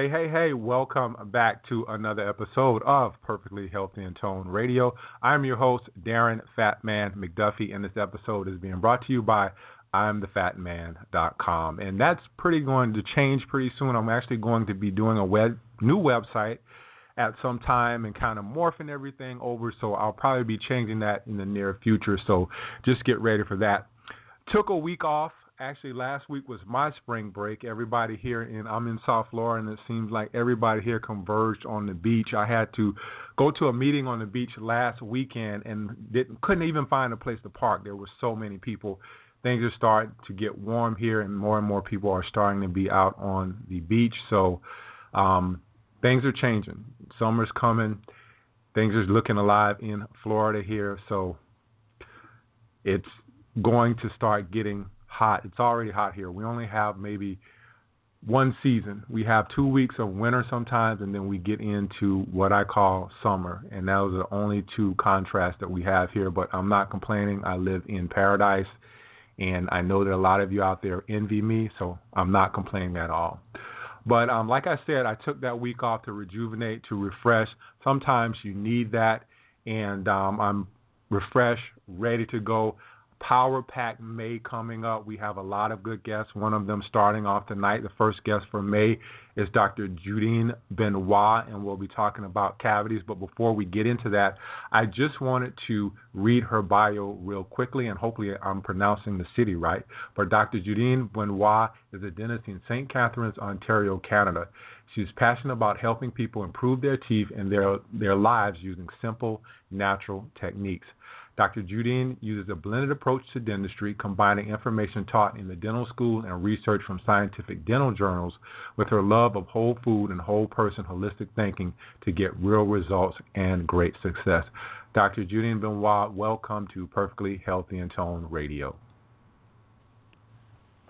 Hey, hey, hey, welcome back to another episode of Perfectly Healthy and Toned Radio. I'm your host, Darren Fatman McDuffie, and this episode is being brought to you by I'mTheFatMan.com. And that's pretty going to change pretty soon. I'm actually going to be doing a web, new website at some time and kind of morphing everything over. So I'll probably be changing that in the near future. So just get ready for that. Took a week off. Actually, last week was my spring break. Everybody here in I'm in South Florida, and it seems like everybody here converged on the beach. I had to go to a meeting on the beach last weekend and didn't couldn't even find a place to park. There were so many people things are starting to get warm here, and more and more people are starting to be out on the beach. So um, things are changing. Summer's coming. Things are looking alive in Florida here. So it's going to start getting hot. It's already hot here. We only have maybe one season. We have two weeks of winter sometimes, and then we get into what I call summer. And those are the only two contrasts that we have here. But I'm not complaining. I live in paradise and I know that a lot of you out there envy me, so I'm not complaining at all. But um, like I said, I took that week off to rejuvenate, to refresh. Sometimes you need that, and um, I'm refreshed, ready to go. Power Pack May coming up. We have a lot of good guests. One of them starting off tonight. The first guest for May is Dr. Judene Benoit, and we'll be talking about cavities. But before we get into that, I just wanted to read her bio real quickly, and hopefully I'm pronouncing the city right. But Dr. Judene Benoit is a dentist in St. Catharines, Ontario, Canada. She's passionate about helping people improve their teeth and their, their lives using simple, natural techniques. Dr. Judene uses a blended approach to dentistry, combining information taught in the dental school and research from scientific dental journals with her love of whole food and whole person holistic thinking to get real results and great success. Dr. Judene Benoit, welcome to Perfectly Healthy and Toned Radio.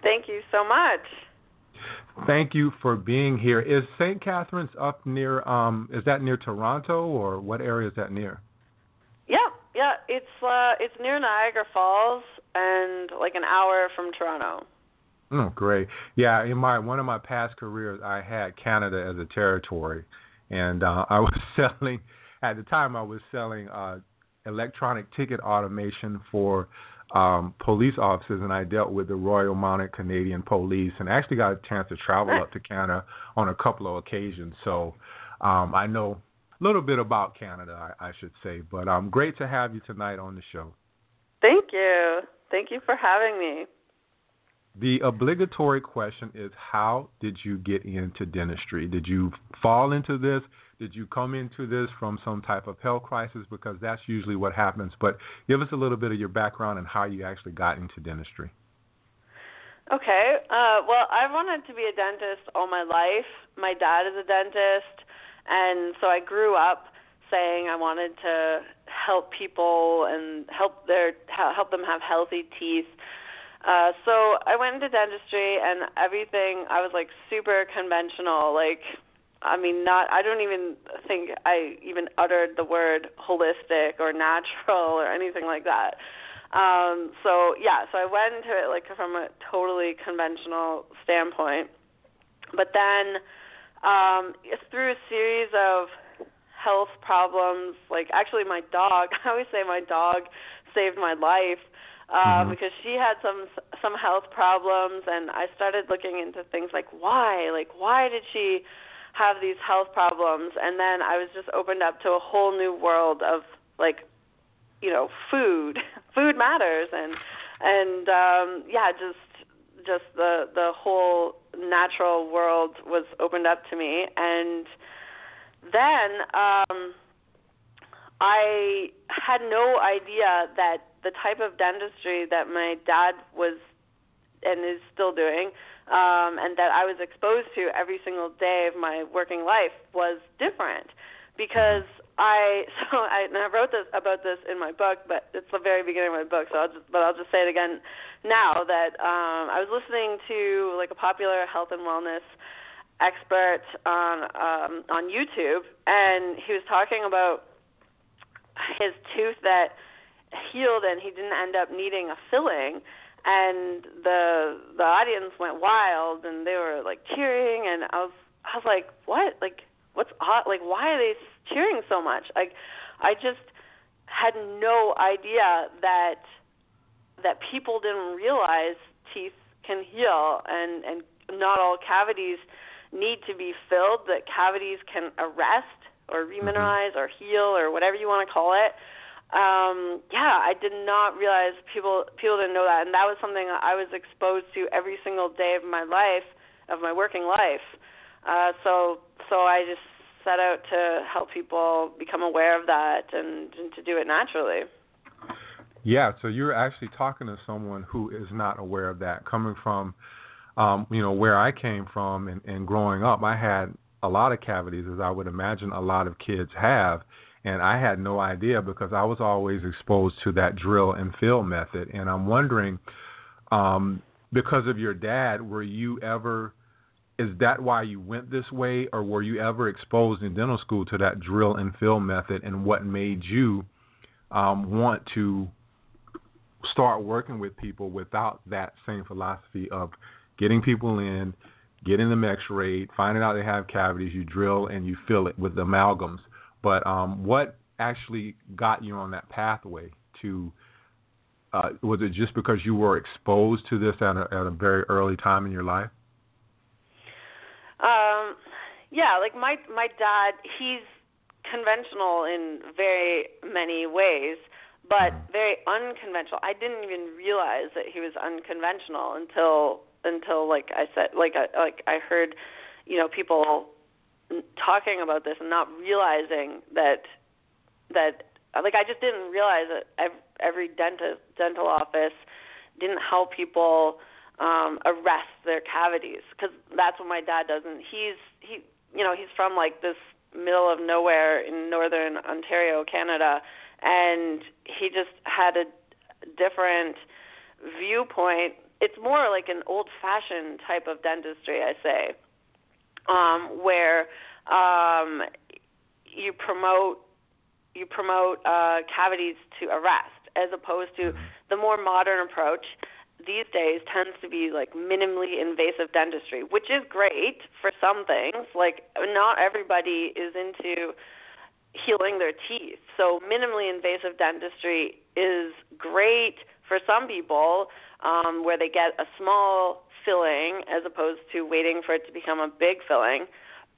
Thank you so much. Thank you for being here. Is St. Catharines up near? Um, is that near Toronto, or what area is that near? Yeah, yeah, it's uh it's near Niagara Falls and like an hour from Toronto. Oh, great. Yeah, in my one of my past careers, I had Canada as a territory, and uh, I was selling at the time. I was selling uh, electronic ticket automation for um, police officers, and I dealt with the Royal Mounted Canadian Police, and actually got a chance to travel up to Canada on a couple of occasions. So um, I know little bit about Canada, I, I should say. But um, great to have you tonight on the show. Thank you. Thank you for having me. The obligatory question is How did you get into dentistry? Did you fall into this? Did you come into this from some type of health crisis? Because that's usually what happens. But give us a little bit of your background and how you actually got into dentistry. Okay. Uh, well, I've wanted to be a dentist all my life. My dad is a dentist. And so I grew up saying I wanted to help people and help their help them have healthy teeth. Uh so I went into dentistry and everything I was like super conventional like I mean not I don't even think I even uttered the word holistic or natural or anything like that. Um so yeah, so I went into it like from a totally conventional standpoint. But then um, through a series of health problems. Like actually, my dog. I always say my dog saved my life uh, mm-hmm. because she had some some health problems, and I started looking into things like why, like why did she have these health problems? And then I was just opened up to a whole new world of like, you know, food. food matters, and and um, yeah, just just the the whole natural world was opened up to me. And then um I had no idea that the type of dentistry that my dad was and is still doing um, and that I was exposed to every single day of my working life was different because I so I and I wrote this about this in my book, but it's the very beginning of my book, so I'll just but I'll just say it again now that um, I was listening to like a popular health and wellness expert on um, on YouTube, and he was talking about his tooth that healed and he didn't end up needing a filling and the the audience went wild and they were like cheering and I was I was like what? Like what's odd like why are they cheering so much? Like I just had no idea that that people didn't realize teeth can heal and and not all cavities need to be filled that cavities can arrest or mm-hmm. remineralize or heal or whatever you want to call it. Um yeah i did not realize people people didn't know that and that was something i was exposed to every single day of my life of my working life uh so so i just set out to help people become aware of that and, and to do it naturally yeah so you're actually talking to someone who is not aware of that coming from um you know where i came from and, and growing up i had a lot of cavities as i would imagine a lot of kids have and I had no idea because I was always exposed to that drill and fill method. And I'm wondering, um, because of your dad, were you ever is that why you went this way, or were you ever exposed in dental school to that drill and fill method, and what made you um, want to start working with people without that same philosophy of getting people in, getting them X-rayed, finding out they have cavities, you drill and you fill it with amalgams. But um, what actually got you on that pathway to? Uh, was it just because you were exposed to this at a, at a very early time in your life? Um, yeah, like my my dad, he's conventional in very many ways, but mm-hmm. very unconventional. I didn't even realize that he was unconventional until until like I said, like I like I heard, you know, people talking about this and not realizing that that like I just didn't realize that every dentist dental office didn't help people um arrest their cavities because that's what my dad does and he's he you know he's from like this middle of nowhere in northern Ontario Canada and he just had a different viewpoint. It's more like an old fashioned type of dentistry I say um, where um, you promote you promote uh, cavities to arrest, as opposed to the more modern approach these days tends to be like minimally invasive dentistry, which is great for some things. Like not everybody is into healing their teeth. So minimally invasive dentistry is great for some people um, where they get a small filling as opposed to waiting for it to become a big filling.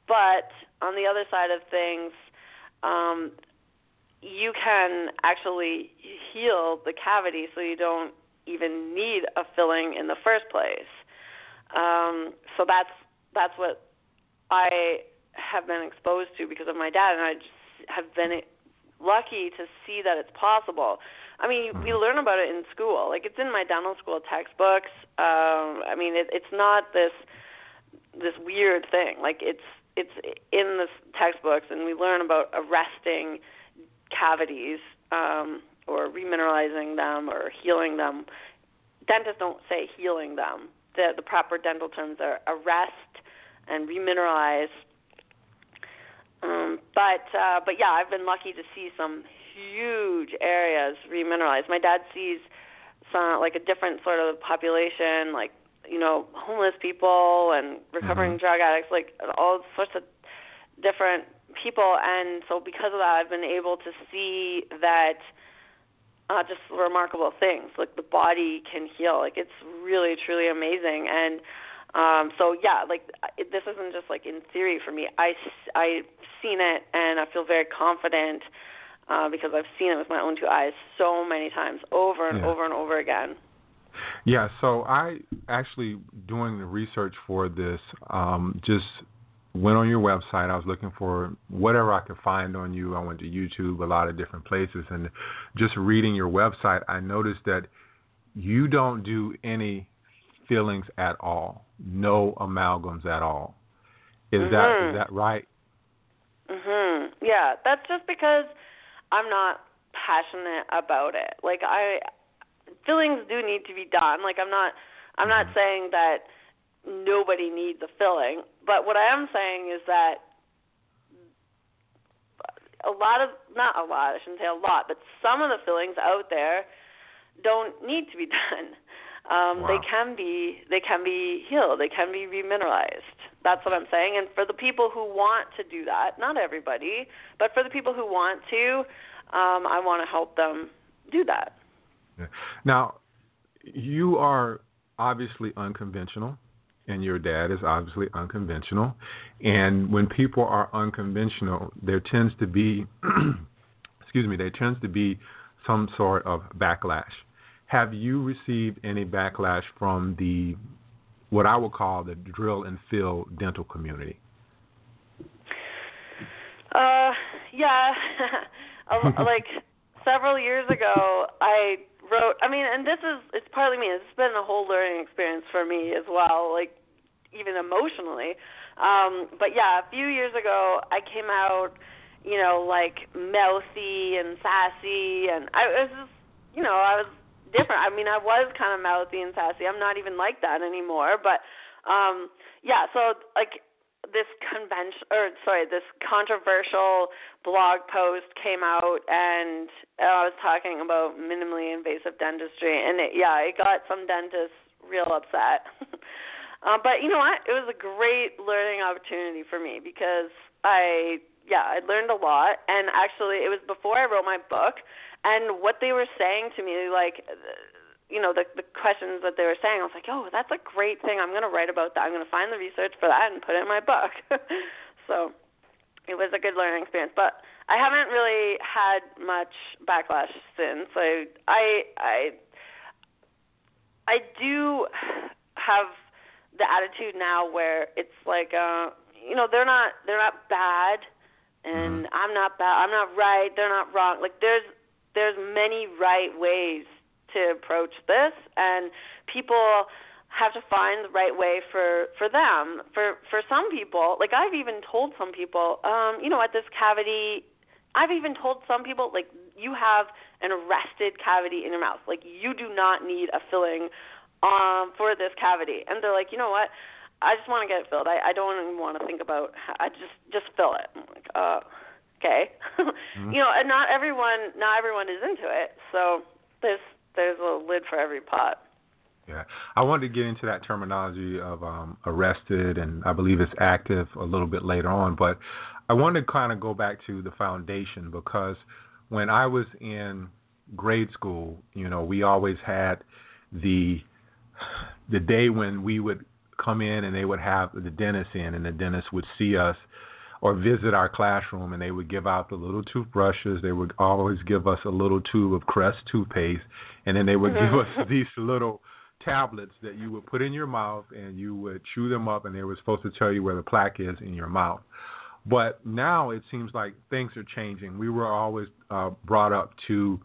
But on the other side of things, um, you can actually heal the cavity so you don't even need a filling in the first place. Um, so that's that's what I have been exposed to because of my dad, and I just have been lucky to see that it's possible. I mean, we learn about it in school. Like it's in my dental school textbooks. Um, I mean, it, it's not this this weird thing. Like it's it's in the textbooks, and we learn about arresting cavities um, or remineralizing them or healing them. Dentists don't say healing them. The the proper dental terms are arrest and remineralize. Um, but uh, but yeah, I've been lucky to see some huge areas remineralized. My dad sees some like a different sort of population, like you know homeless people and recovering mm-hmm. drug addicts, like all sorts of different people. And so because of that, I've been able to see that uh, just remarkable things. Like the body can heal. Like it's really truly amazing. And um, so yeah, like it, this isn't just like in theory for me. I I've seen it and I feel very confident uh, because I've seen it with my own two eyes so many times, over and yeah. over and over again. Yeah, so I actually doing the research for this um, just went on your website. I was looking for whatever I could find on you. I went to YouTube, a lot of different places, and just reading your website, I noticed that you don't do any fillings at all. No amalgams at all. Is mm-hmm. that is that right? Mhm. Yeah, that's just because I'm not passionate about it. Like I fillings do need to be done. Like I'm not I'm not mm-hmm. saying that nobody needs a filling, but what I am saying is that a lot of not a lot, I shouldn't say a lot, but some of the fillings out there don't need to be done. Um, wow. They can be they can be healed. They can be remineralized. That's what I'm saying. And for the people who want to do that, not everybody, but for the people who want to, um, I want to help them do that. Now, you are obviously unconventional, and your dad is obviously unconventional. And when people are unconventional, there tends to be, excuse me, there tends to be some sort of backlash. Have you received any backlash from the what I would call the drill and fill dental community? Uh, yeah, like several years ago, I wrote. I mean, and this is it's partly me. It's been a whole learning experience for me as well, like even emotionally. Um, but yeah, a few years ago, I came out, you know, like mouthy and sassy, and I was just, you know, I was different. I mean, I was kind of mouthy and sassy. I'm not even like that anymore. But um yeah, so like this convention or sorry, this controversial blog post came out and I was talking about minimally invasive dentistry and it yeah, it got some dentists real upset. uh, but you know what? It was a great learning opportunity for me because I yeah, I learned a lot and actually it was before I wrote my book and what they were saying to me, like, you know, the the questions that they were saying, I was like, oh, that's a great thing. I'm going to write about that. I'm going to find the research for that and put it in my book. so it was a good learning experience, but I haven't really had much backlash since. I I I I do have the attitude now where it's like uh you know they're not they're not bad and mm-hmm. I'm not bad I'm not right they're not wrong like there's there's many right ways to approach this and people have to find the right way for for them for for some people like i've even told some people um you know what this cavity i've even told some people like you have an arrested cavity in your mouth like you do not need a filling um for this cavity and they're like you know what i just want to get it filled i i don't even want to think about i just just fill it I'm like uh okay. mm-hmm. You know, and not everyone not everyone is into it. So there's there's a lid for every pot. Yeah, I wanted to get into that terminology of um, arrested, and I believe it's active a little bit later on. But I wanted to kind of go back to the foundation because when I was in grade school, you know, we always had the the day when we would come in and they would have the dentist in, and the dentist would see us or visit our classroom and they would give out the little toothbrushes. They would always give us a little tube of Crest toothpaste, and then they would give us these little tablets that you would put in your mouth and you would chew them up, and they were supposed to tell you where the plaque is in your mouth. But now it seems like things are changing. We were always uh, brought up to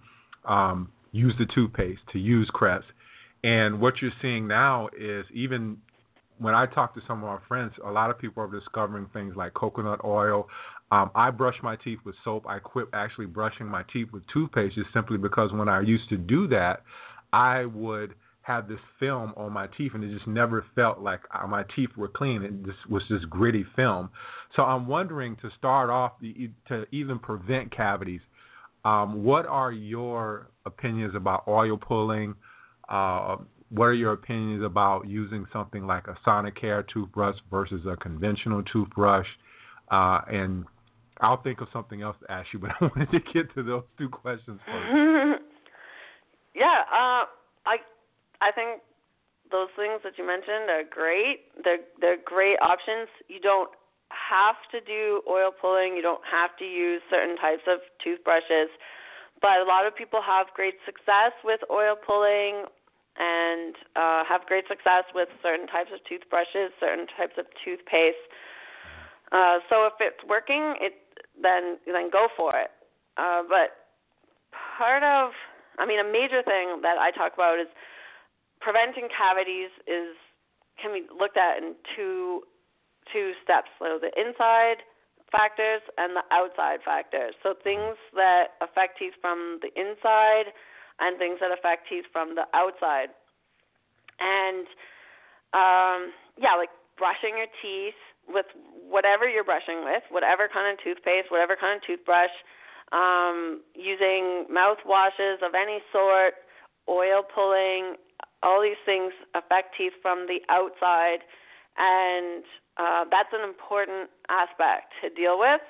um, use the toothpaste, to use Crest. And what you're seeing now is even when I talk to some of our friends, a lot of people are discovering things like coconut oil. Um, I brush my teeth with soap. I quit actually brushing my teeth with toothpaste just simply because when I used to do that, I would have this film on my teeth and it just never felt like my teeth were clean. It just was this gritty film. So I'm wondering to start off to even prevent cavities. Um, what are your opinions about oil pulling? Uh, what are your opinions about using something like a Sonicare toothbrush versus a conventional toothbrush? Uh, and I'll think of something else to ask you, but I wanted to get to those two questions first. yeah, uh, I I think those things that you mentioned are great. They're they're great options. You don't have to do oil pulling. You don't have to use certain types of toothbrushes. But a lot of people have great success with oil pulling and uh, have great success with certain types of toothbrushes, certain types of toothpaste. Uh, so if it's working, it then then go for it. Uh, but part of, I mean, a major thing that I talk about is preventing cavities is can be looked at in two two steps. So the inside factors and the outside factors. So things that affect teeth from the inside and things that affect teeth from the outside. And um, yeah, like brushing your teeth with whatever you're brushing with, whatever kind of toothpaste, whatever kind of toothbrush, um, using mouthwashes of any sort, oil pulling, all these things affect teeth from the outside, and uh, that's an important aspect to deal with.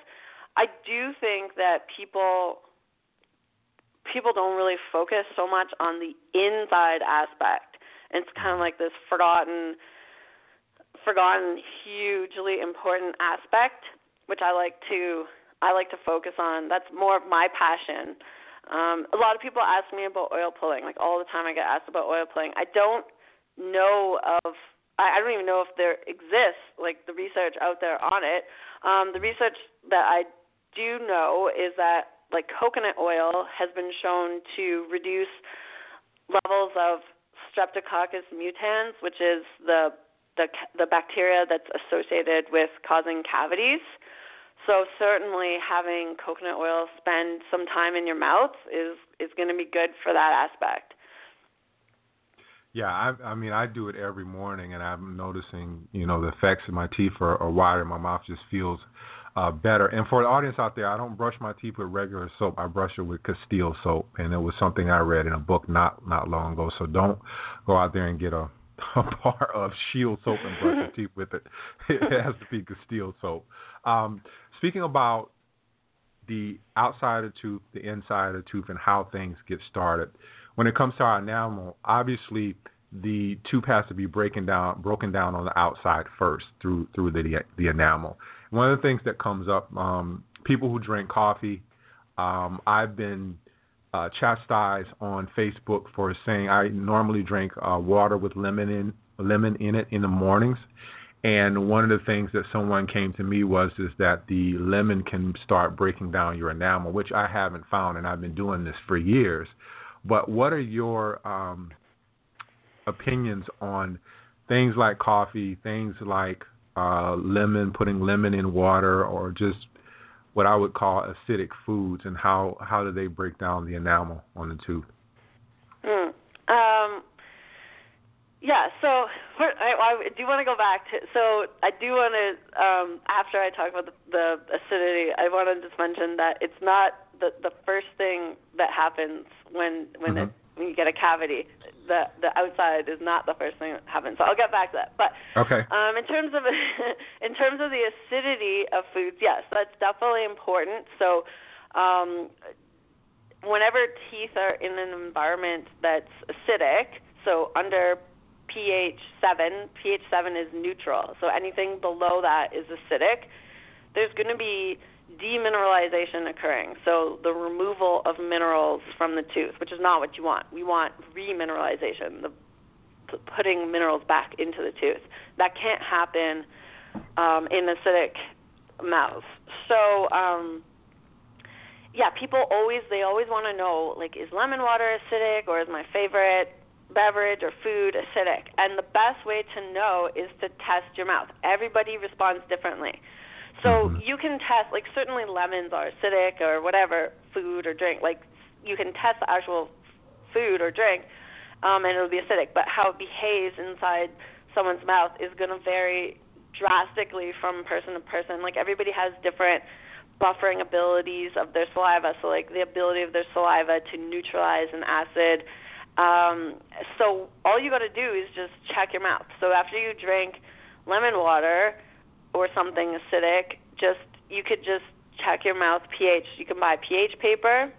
I do think that people people don't really focus so much on the inside aspect. It's kind of like this forgotten forgotten hugely important aspect which I like to I like to focus on. That's more of my passion. Um, a lot of people ask me about oil pulling. Like all the time I get asked about oil pulling. I don't know of I, don't even know if there exists like the research out there on it. Um, the research that I do know is that like coconut oil has been shown to reduce levels of Streptococcus mutans, which is the the the bacteria that's associated with causing cavities. So certainly having coconut oil spend some time in your mouth is is going to be good for that aspect. Yeah, I, I mean, I do it every morning, and I'm noticing, you know, the effects of my teeth are, are wider. My mouth just feels uh, better. And for the audience out there, I don't brush my teeth with regular soap. I brush it with Castile soap, and it was something I read in a book not not long ago. So don't go out there and get a, a bar of Shield soap and brush your teeth with it. It has to be Castile soap. Um, speaking about the outside of the tooth, the inside of the tooth, and how things get started when it comes to our enamel, obviously the tooth has to be breaking down, broken down on the outside first through through the the enamel. One of the things that comes up, um, people who drink coffee, um, I've been uh, chastised on Facebook for saying I normally drink uh, water with lemon in lemon in it in the mornings. And one of the things that someone came to me was is that the lemon can start breaking down your enamel, which I haven't found, and I've been doing this for years. But what are your um, opinions on things like coffee, things like uh, lemon, putting lemon in water, or just what I would call acidic foods, and how how do they break down the enamel on the tooth? Mm. Um, yeah, so I, I do want to go back to. So I do want to, um, after I talk about the, the acidity, I want to just mention that it's not the the first thing that happens when when mm-hmm. it when you get a cavity. The the outside is not the first thing that happens. So I'll get back to that. But okay. Um, in terms of in terms of the acidity of foods, yes, that's definitely important. So um, whenever teeth are in an environment that's acidic, so under pH 7, pH 7 is neutral. So anything below that is acidic. There's going to be demineralization occurring, so the removal of minerals from the tooth, which is not what you want. We want remineralization, the putting minerals back into the tooth. That can't happen um, in acidic mouths. So, um, yeah, people always they always want to know like is lemon water acidic or is my favorite beverage or food acidic? And the best way to know is to test your mouth. Everybody responds differently. So mm-hmm. you can test, like certainly lemons are acidic or whatever food or drink. Like you can test the actual food or drink, um, and it'll be acidic. But how it behaves inside someone's mouth is going to vary drastically from person to person. Like everybody has different buffering abilities of their saliva. So like the ability of their saliva to neutralize an acid. Um, so all you got to do is just check your mouth. So after you drink lemon water or something acidic, just you could just check your mouth pH. You can buy pH paper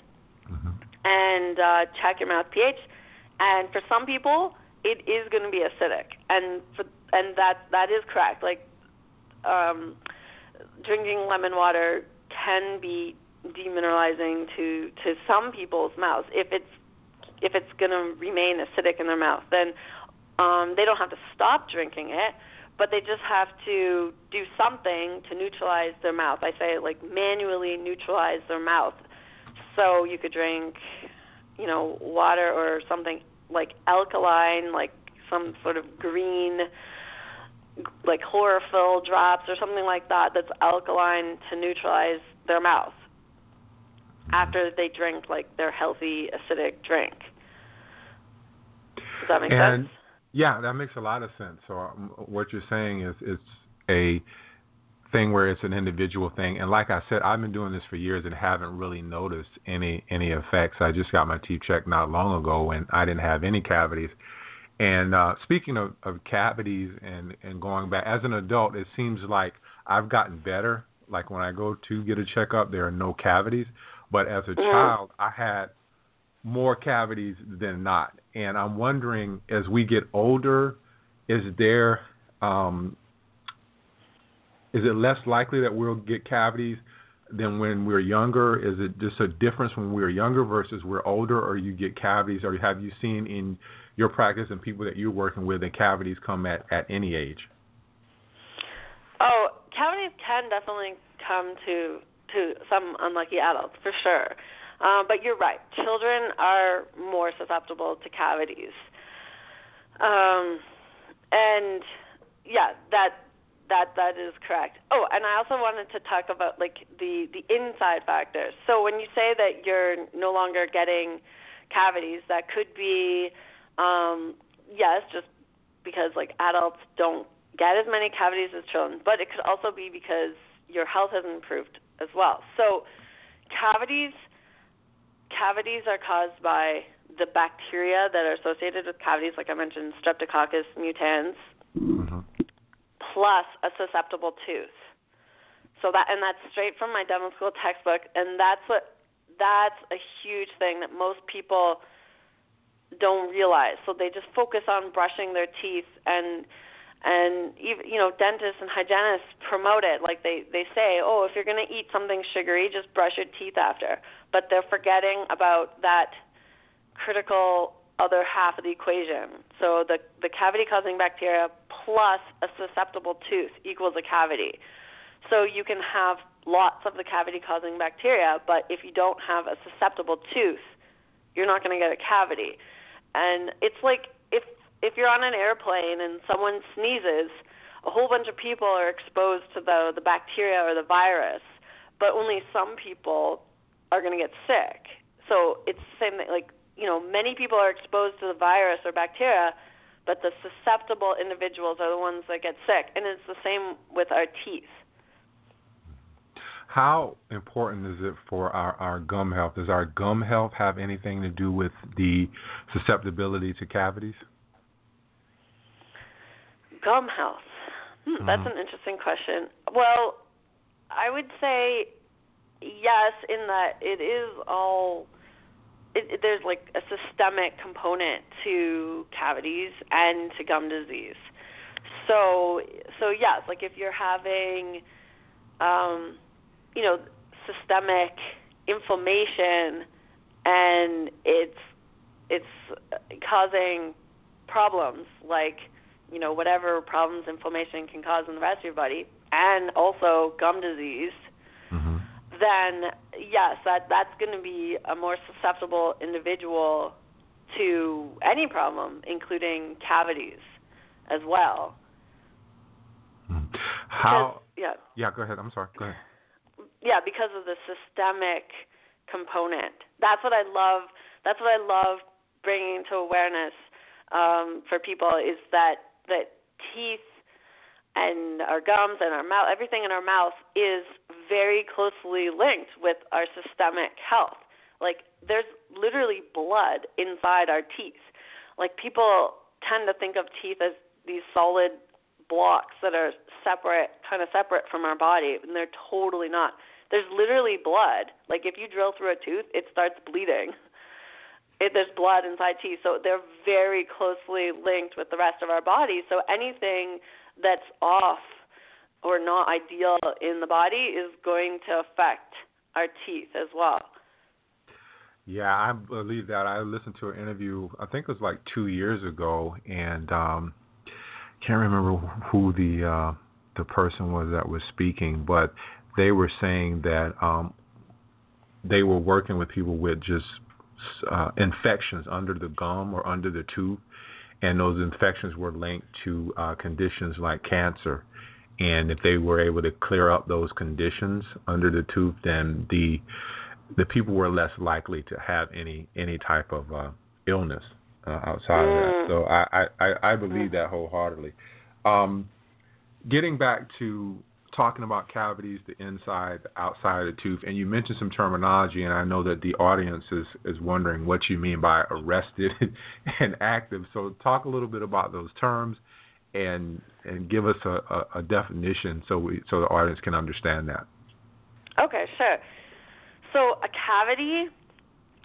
mm-hmm. and uh, check your mouth pH. And for some people, it is going to be acidic, and for, and that that is correct. Like um, drinking lemon water can be demineralizing to to some people's mouths if it's if it's going to remain acidic in their mouth. Then um, they don't have to stop drinking it but they just have to do something to neutralize their mouth. I say like manually neutralize their mouth. So you could drink, you know, water or something like alkaline, like some sort of green like chlorophyll drops or something like that that's alkaline to neutralize their mouth after they drink like their healthy acidic drink. Does that make and, sense? Yeah, that makes a lot of sense. So um, what you're saying is it's a thing where it's an individual thing. And like I said, I've been doing this for years and haven't really noticed any any effects. I just got my teeth checked not long ago and I didn't have any cavities. And uh, speaking of, of cavities and and going back as an adult, it seems like I've gotten better. Like when I go to get a checkup, there are no cavities. But as a mm-hmm. child, I had more cavities than not. And I'm wondering, as we get older, is there um, is it less likely that we'll get cavities than when we're younger? Is it just a difference when we're younger versus we're older, or you get cavities, or have you seen in your practice and people that you're working with that cavities come at at any age? Oh, cavities can definitely come to to some unlucky adults for sure. Um, but you're right. Children are more susceptible to cavities. Um, and yeah, that that that is correct. Oh, and I also wanted to talk about like the the inside factors. So when you say that you're no longer getting cavities, that could be um yes, just because like adults don't get as many cavities as children, but it could also be because your health has improved as well. So cavities cavities are caused by the bacteria that are associated with cavities, like I mentioned, Streptococcus mutans. Mm-hmm plus a susceptible tooth. So that and that's straight from my dental school textbook and that's what that's a huge thing that most people don't realize. So they just focus on brushing their teeth and and even you know dentists and hygienists promote it like they they say oh if you're going to eat something sugary just brush your teeth after but they're forgetting about that critical other half of the equation. So the the cavity causing bacteria plus a susceptible tooth equals a cavity. So you can have lots of the cavity causing bacteria, but if you don't have a susceptible tooth, you're not going to get a cavity. And it's like if you're on an airplane and someone sneezes, a whole bunch of people are exposed to the the bacteria or the virus, but only some people are going to get sick. So it's the same thing like you know, many people are exposed to the virus or bacteria, but the susceptible individuals are the ones that get sick. And it's the same with our teeth. How important is it for our, our gum health? Does our gum health have anything to do with the susceptibility to cavities? Gum health. Hmm, That's mm-hmm. an interesting question. Well, I would say yes, in that it is all it, it, there's like a systemic component to cavities and to gum disease. So so yes, like if you're having um, you know systemic inflammation and it's it's causing problems like you know whatever problems inflammation can cause in the rest of your body and also gum disease then yes, that that's going to be a more susceptible individual to any problem, including cavities as well. Hmm. How? Because, yeah. Yeah. Go ahead. I'm sorry. Go ahead. Yeah, because of the systemic component. That's what I love. That's what I love bringing to awareness um, for people is that that teeth and our gums and our mouth, everything in our mouth is very closely linked with our systemic health. Like there's literally blood inside our teeth. Like people tend to think of teeth as these solid blocks that are separate, kind of separate from our body, and they're totally not. There's literally blood. Like if you drill through a tooth, it starts bleeding. It, there's blood inside teeth, so they're very closely linked with the rest of our body. So anything that's off or not ideal in the body is going to affect our teeth as well. Yeah, I believe that. I listened to an interview, I think it was like two years ago, and um can't remember who the uh the person was that was speaking, but they were saying that um they were working with people with just uh infections under the gum or under the tooth and those infections were linked to uh, conditions like cancer. And if they were able to clear up those conditions under the tooth, then the the people were less likely to have any any type of uh, illness uh, outside mm. of that. Mm. So I I, I believe mm. that wholeheartedly. Um, getting back to talking about cavities, the inside, the outside of the tooth, and you mentioned some terminology, and I know that the audience is, is wondering what you mean by arrested and active. So talk a little bit about those terms and and give us a, a, a definition so we so the audience can understand that. Okay, sure. So a cavity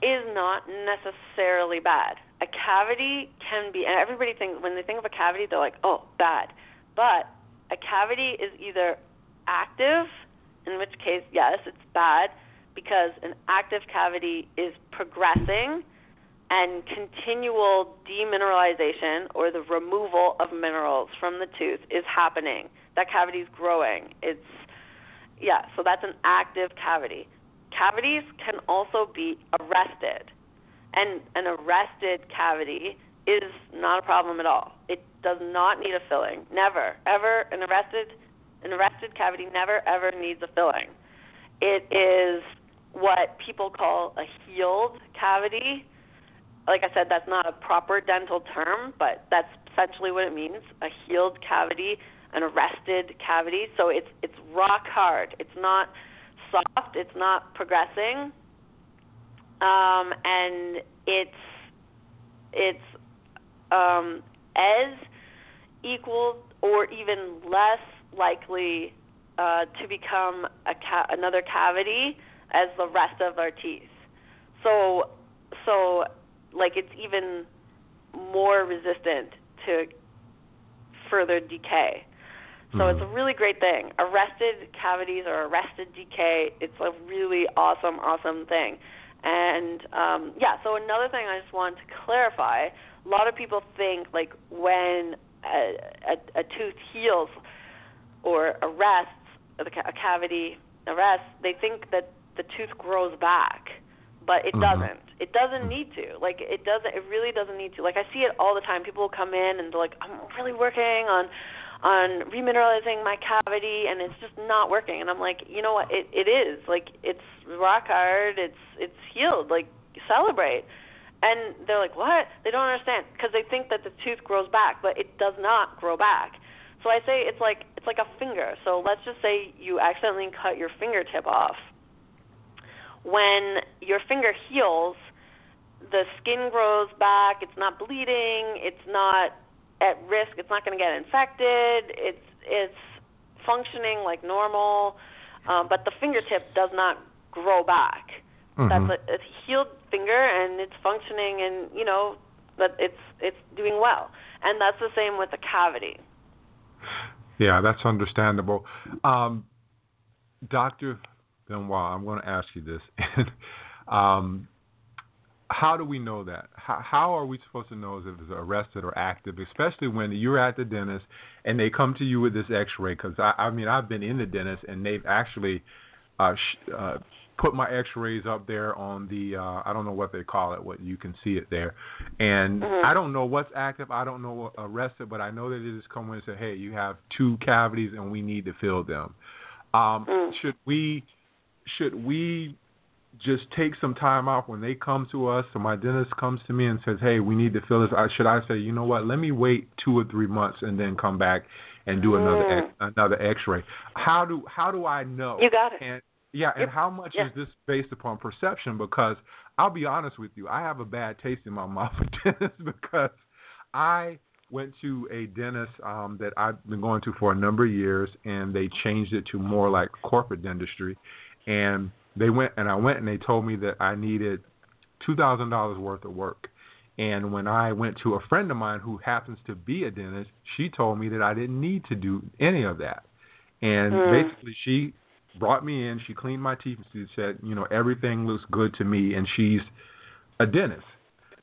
is not necessarily bad. A cavity can be, and everybody thinks when they think of a cavity, they're like, oh, bad. But a cavity is either active, in which case, yes, it's bad, because an active cavity is progressing and continual demineralization or the removal of minerals from the tooth is happening. That cavity is growing. It's yeah, so that's an active cavity. Cavities can also be arrested. And an arrested cavity is not a problem at all. It does not need a filling. Never, ever an arrested an arrested cavity never ever needs a filling. It is what people call a healed cavity like I said, that's not a proper dental term, but that's essentially what it means. A healed cavity, an arrested cavity. So it's it's rock hard. It's not soft. It's not progressing. Um, and it's it's um, as equal or even less likely uh, to become a ca- another cavity as the rest of our teeth. So so like it's even more resistant to further decay. So mm-hmm. it's a really great thing. Arrested cavities or arrested decay, it's a really awesome, awesome thing. And um, yeah, so another thing I just want to clarify a lot of people think like when a, a, a tooth heals or arrests, a cavity arrests, they think that the tooth grows back but it mm-hmm. doesn't. It doesn't need to. Like it doesn't. It really doesn't need to. Like I see it all the time. People will come in and they're like, "I'm really working on on remineralizing my cavity and it's just not working." And I'm like, "You know what? It it is. Like it's rock hard. It's it's healed. Like celebrate." And they're like, "What?" They don't understand because they think that the tooth grows back, but it does not grow back. So I say it's like it's like a finger. So let's just say you accidentally cut your fingertip off when your finger heals, the skin grows back, it's not bleeding, it's not at risk, it's not going to get infected, it's it's functioning like normal, um, but the fingertip does not grow back. Mm-hmm. That's a, a healed finger and it's functioning and you know that it's it's doing well. And that's the same with the cavity. Yeah, that's understandable. Um, Doctor Benoit, I'm going to ask you this. um, how do we know that? How, how are we supposed to know if it's arrested or active, especially when you're at the dentist and they come to you with this X-ray? Because I, I mean, I've been in the dentist and they've actually uh, sh- uh, put my X-rays up there on the uh, I don't know what they call it, what you can see it there, and mm-hmm. I don't know what's active. I don't know what arrested, but I know that it is coming and say, hey, you have two cavities and we need to fill them. Um, mm. Should we should we just take some time off when they come to us so my dentist comes to me and says hey we need to fill this I, should i say you know what let me wait two or three months and then come back and do another mm. x, another x-ray how do how do i know you got it and yeah and how much yeah. is this based upon perception because i'll be honest with you i have a bad taste in my mouth for dentists because i went to a dentist um that i've been going to for a number of years and they changed it to more like corporate dentistry and they went and I went and they told me that I needed two thousand dollars worth of work. And when I went to a friend of mine who happens to be a dentist, she told me that I didn't need to do any of that. And mm. basically, she brought me in. She cleaned my teeth and she said, you know, everything looks good to me. And she's a dentist.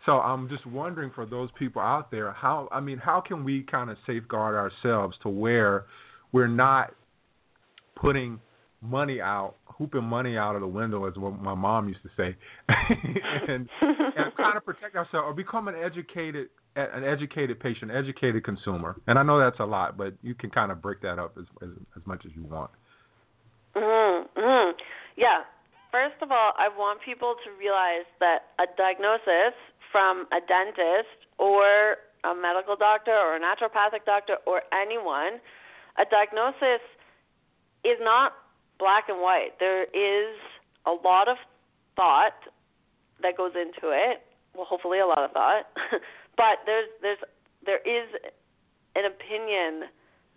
So I'm just wondering for those people out there, how I mean, how can we kind of safeguard ourselves to where we're not putting money out hooping money out of the window, as what my mom used to say, and, and kind of protect ourselves or become an educated an educated patient, educated consumer. And I know that's a lot, but you can kind of break that up as as, as much as you want. Mhm. Mhm. Yeah. First of all, I want people to realize that a diagnosis from a dentist or a medical doctor or a naturopathic doctor or anyone, a diagnosis is not black and white. There is a lot of thought that goes into it. Well, hopefully a lot of thought. but there's there's there is an opinion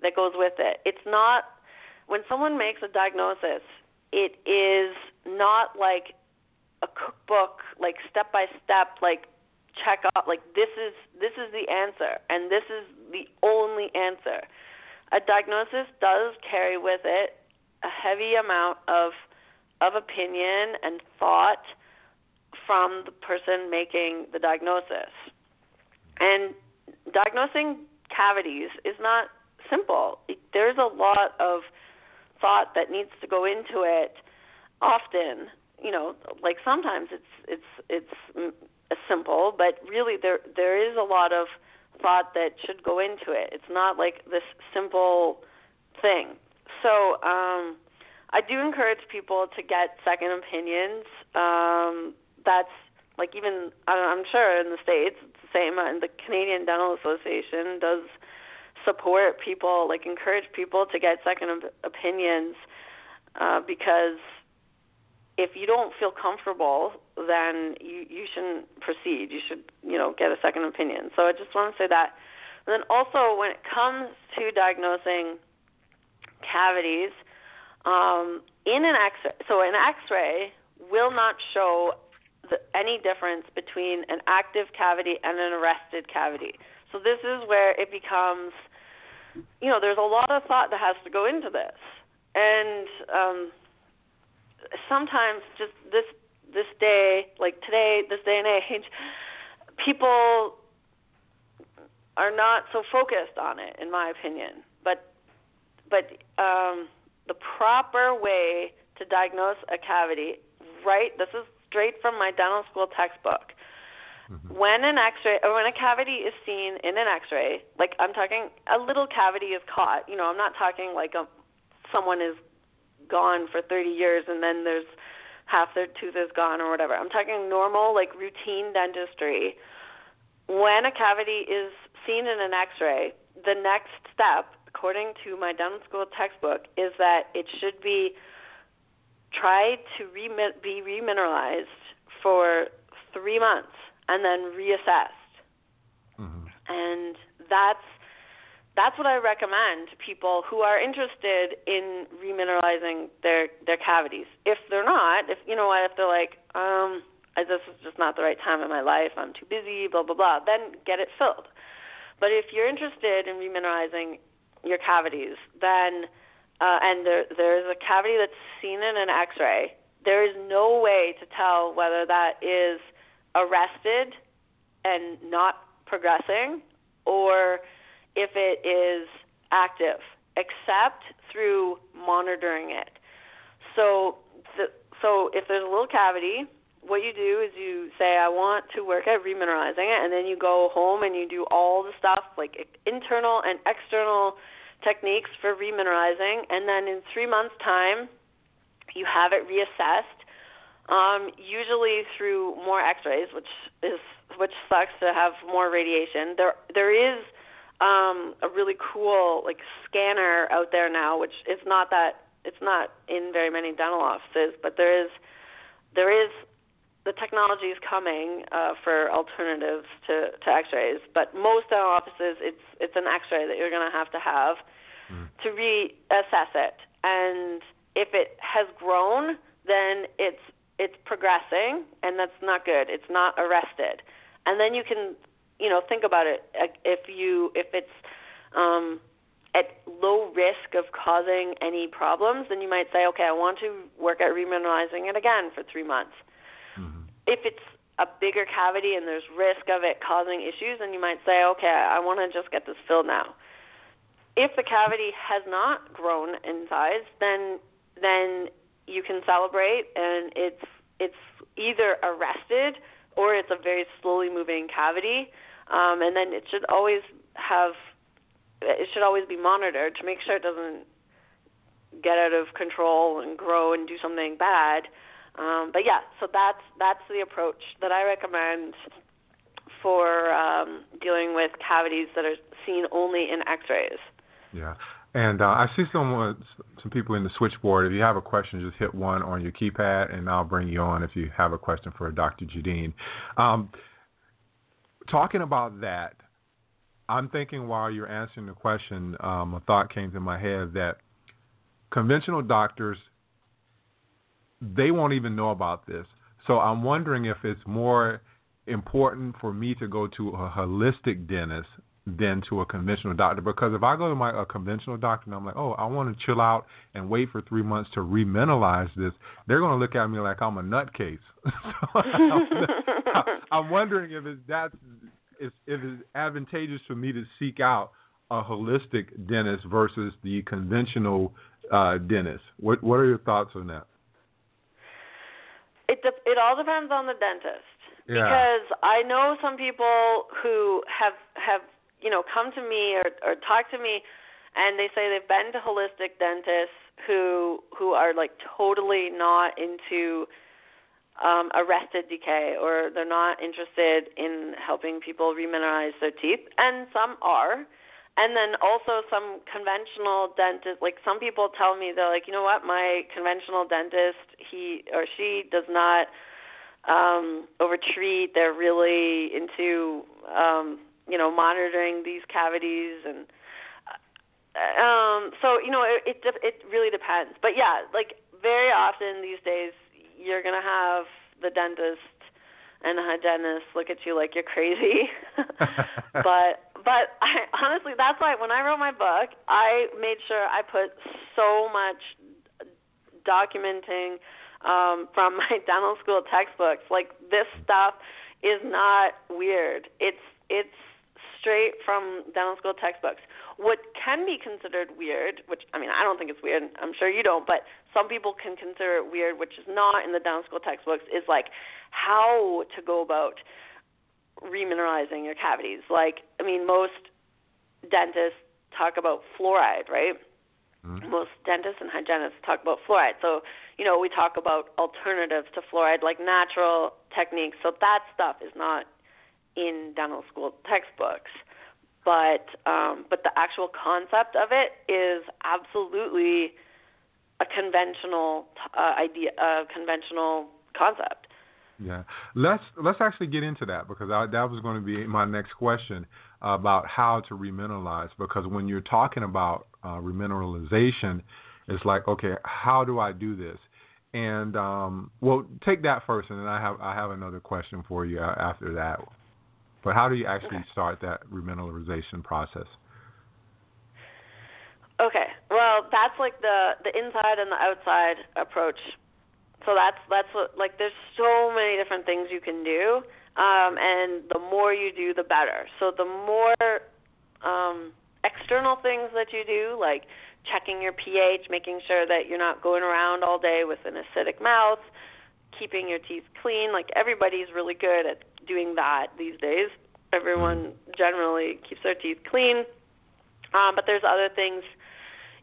that goes with it. It's not when someone makes a diagnosis, it is not like a cookbook, like step by step, like check up, like this is this is the answer, and this is the only answer. A diagnosis does carry with it a heavy amount of of opinion and thought from the person making the diagnosis. And diagnosing cavities is not simple. There's a lot of thought that needs to go into it. Often, you know, like sometimes it's it's it's simple, but really there there is a lot of thought that should go into it. It's not like this simple thing. So um, I do encourage people to get second opinions. Um, that's like even I'm sure in the states it's the same. And the Canadian Dental Association does support people, like encourage people to get second opinions uh, because if you don't feel comfortable, then you you shouldn't proceed. You should you know get a second opinion. So I just want to say that. And then also when it comes to diagnosing cavities, um, in an X so an X-ray will not show the, any difference between an active cavity and an arrested cavity. So this is where it becomes, you know, there's a lot of thought that has to go into this, and um, sometimes just this this day, like today, this day and age, people are not so focused on it, in my opinion. But but um, the proper way to diagnose a cavity, right? This is straight from my dental school textbook. Mm-hmm. When an X-ray or when a cavity is seen in an X-ray, like I'm talking, a little cavity is caught. You know, I'm not talking like a someone is gone for 30 years and then there's half their tooth is gone or whatever. I'm talking normal, like routine dentistry. When a cavity is seen in an X-ray, the next step, according to my dental school textbook, is that it should be tried to re- be remineralized for three months and then reassessed. Mm-hmm. And that's that's what I recommend to people who are interested in remineralizing their their cavities. If they're not, if you know what, if they're like, um, this is just not the right time in my life, I'm too busy, blah blah blah, then get it filled. But if you're interested in remineralizing your cavities, then uh, and there there is a cavity that's seen in an X-ray, there is no way to tell whether that is arrested and not progressing, or if it is active, except through monitoring it. So so if there's a little cavity, what you do is you say, I want to work at remineralizing it, and then you go home and you do all the stuff like internal and external techniques for remineralizing, and then in three months' time, you have it reassessed, um, usually through more X-rays, which is which sucks to have more radiation. There there is um, a really cool like scanner out there now, which is not that it's not in very many dental offices, but there is there is the technology is coming uh, for alternatives to, to X-rays, but most dental offices, it's it's an X-ray that you're going to have to have mm. to reassess it. And if it has grown, then it's it's progressing, and that's not good. It's not arrested. And then you can, you know, think about it. If you if it's um, at low risk of causing any problems, then you might say, okay, I want to work at remineralizing it again for three months if it's a bigger cavity and there's risk of it causing issues, then you might say, okay, I want to just get this filled now. If the cavity has not grown in size, then then you can celebrate, and it's it's either arrested or it's a very slowly moving cavity. um, and then it should always have it should always be monitored to make sure it doesn't get out of control and grow and do something bad. Um, but yeah, so that's that's the approach that I recommend for um, dealing with cavities that are seen only in X-rays. Yeah, and uh, I see some some people in the switchboard. If you have a question, just hit one on your keypad, and I'll bring you on if you have a question for Dr. Judene. Um, talking about that, I'm thinking while you're answering the question, um, a thought came to my head that conventional doctors they won't even know about this. So I'm wondering if it's more important for me to go to a holistic dentist than to a conventional doctor because if I go to my a conventional doctor and I'm like, oh, I want to chill out and wait for three months to remineralize this, they're going to look at me like I'm a nutcase. so I'm wondering if it's that's if, if it's advantageous for me to seek out a holistic dentist versus the conventional uh, dentist. What what are your thoughts on that? It de- it all depends on the dentist. Yeah. Because I know some people who have have you know come to me or or talk to me, and they say they've been to holistic dentists who who are like totally not into um, arrested decay or they're not interested in helping people remineralize their teeth, and some are. And then also some conventional dentists, like some people tell me they're like, you know what, my conventional dentist, he or she does not um overtreat. They're really into um, you know, monitoring these cavities and uh, um so, you know, it it it really depends. But yeah, like very often these days you're going to have the dentist and a hygienist look at you like you're crazy. but but I honestly that's why when I wrote my book, I made sure I put so much documenting um from my dental school textbooks. Like this stuff is not weird. It's it's straight from dental school textbooks. What can be considered weird, which I mean I don't think it's weird, I'm sure you don't, but some people can consider it weird, which is not in the dental school textbooks, is like how to go about remineralizing your cavities. Like, I mean, most dentists talk about fluoride, right? Mm-hmm. Most dentists and hygienists talk about fluoride. So, you know, we talk about alternatives to fluoride, like natural techniques. So that stuff is not in dental school textbooks. But um, but the actual concept of it is absolutely a conventional uh, idea, a conventional concept. Yeah, let's let's actually get into that because I, that was going to be my next question about how to remineralize. Because when you're talking about uh, remineralization, it's like, okay, how do I do this? And um, well, take that first, and then I have I have another question for you after that. But how do you actually okay. start that remineralization process? Okay. Well, that's like the the inside and the outside approach. So that's that's what like there's so many different things you can do. Um and the more you do the better. So the more um external things that you do like checking your pH, making sure that you're not going around all day with an acidic mouth, keeping your teeth clean, like everybody's really good at doing that these days. Everyone generally keeps their teeth clean. Um, but there's other things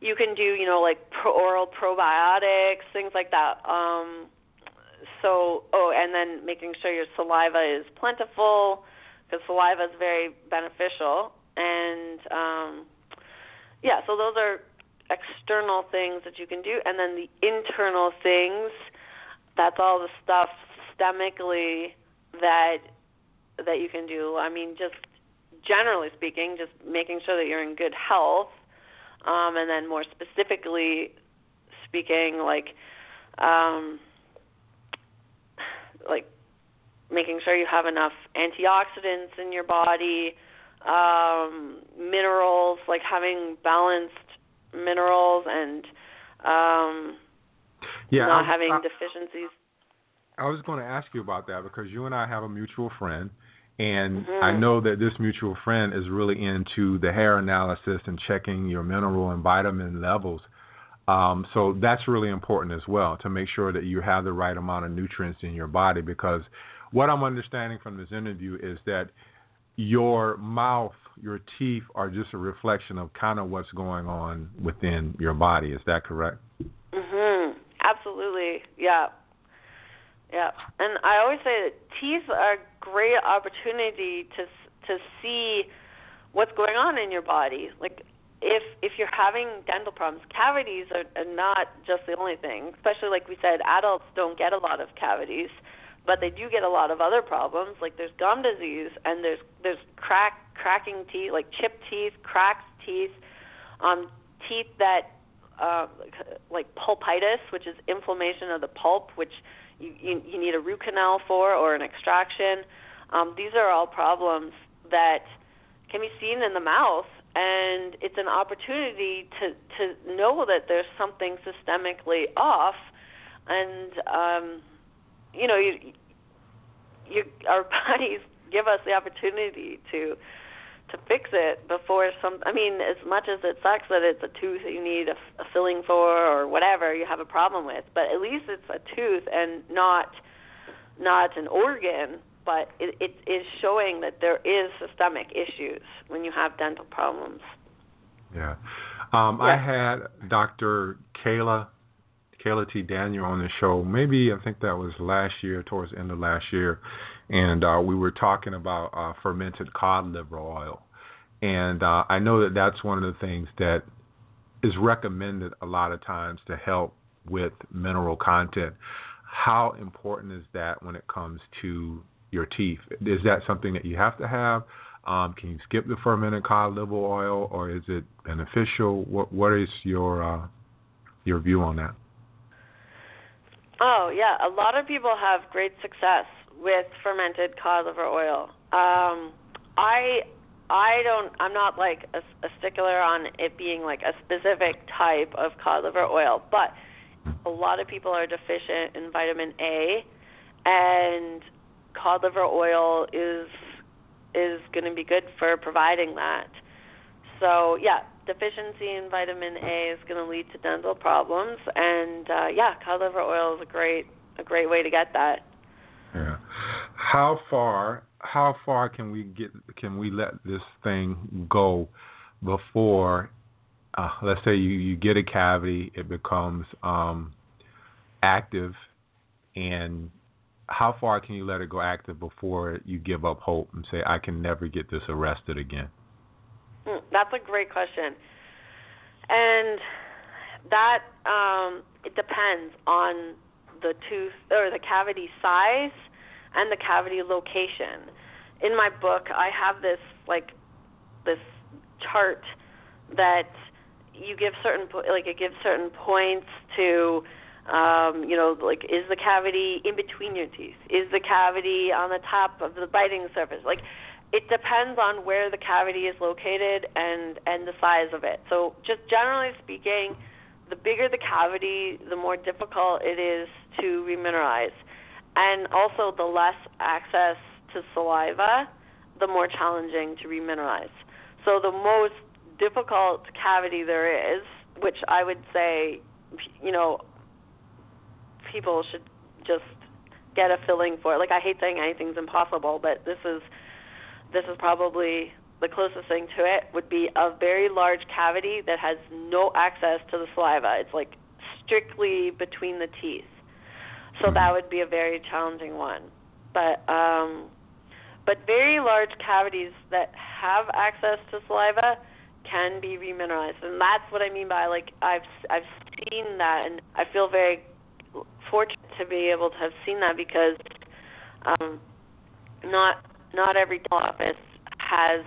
you can do, you know, like pro- oral probiotics, things like that. Um, so, oh, and then making sure your saliva is plentiful because saliva is very beneficial. And um, yeah, so those are external things that you can do, and then the internal things. That's all the stuff systemically that that you can do. I mean, just generally speaking, just making sure that you're in good health um, and then more specifically speaking, like um, like making sure you have enough antioxidants in your body, um, minerals, like having balanced minerals and um, yeah, not I, having I, deficiencies. I was going to ask you about that because you and I have a mutual friend and mm-hmm. I know that this mutual friend is really into the hair analysis and checking your mineral and vitamin levels. Um, so that's really important as well to make sure that you have the right amount of nutrients in your body because what I'm understanding from this interview is that your mouth, your teeth are just a reflection of kind of what's going on within your body. Is that correct? Mhm. Absolutely. Yeah. Yeah. And I always say that teeth are a great opportunity to to see what's going on in your body. Like if if you're having dental problems, cavities are, are not just the only thing. Especially like we said, adults don't get a lot of cavities, but they do get a lot of other problems. Like there's gum disease and there's there's crack cracking teeth, like chipped teeth, cracked teeth, um, teeth that uh, like pulpitis, which is inflammation of the pulp, which you, you need a root canal for or an extraction. Um, these are all problems that can be seen in the mouth and it's an opportunity to to know that there's something systemically off and um you know you you our bodies give us the opportunity to to fix it before some I mean as much as it sucks that it's a tooth that you need a, a filling for or whatever you have a problem with but at least it's a tooth and not not an organ but it, it is showing that there is systemic issues when you have dental problems. Yeah. Um, yeah. I had Dr. Kaayla Kaayla T. Daniel on the show. Maybe I think that was last year, towards the end of last year, and uh, we were talking about uh, fermented cod liver oil. And uh, I know that that's one of the things that is recommended a lot of times to help with mineral content. How important is that when it comes to your teeth. Is that something that you have to have? Um, can you skip the fermented cod liver oil, or is it beneficial? What What is your uh, your view on that? Oh yeah, a lot of people have great success with fermented cod liver oil. Um, I I don't. I'm not like a, a stickler on it being like a specific type of cod liver oil, but a lot of people are deficient in vitamin A, and cod liver oil is is going to be good for providing that. So yeah, deficiency in vitamin A is going to lead to dental problems, and uh, yeah, cod liver oil is a great a great way to get that. Yeah. How far how far can we get can we let this thing go before uh, let's say you, you get a cavity, it becomes um, active and how far can you let it go active before you give up hope and say, I can never get this arrested again? Mm, that's a great question. And that um, it depends on the tooth or the cavity size and the cavity location. In my book, I have this like this chart that you give certain like it gives certain points to um, you know, like is the cavity in between your teeth? Is the cavity on the top of the biting surface? Like it depends on where the cavity is located and and the size of it. So just generally speaking, the bigger the cavity, the more difficult it is to remineralize. And also the less access to saliva, the more challenging to remineralize. So the most difficult cavity there is, which I would say, you know, people should just get a filling for it. Like I hate saying anything's impossible, but this is this is probably the closest thing to it would be a very large cavity that has no access to the saliva. It's like strictly between the teeth. So that would be a very challenging one. But um but very large cavities that have access to saliva can be remineralized, and that's what I mean by like I've I've seen that, and I feel very fortunate to be able to have seen that because um, not not every dental office has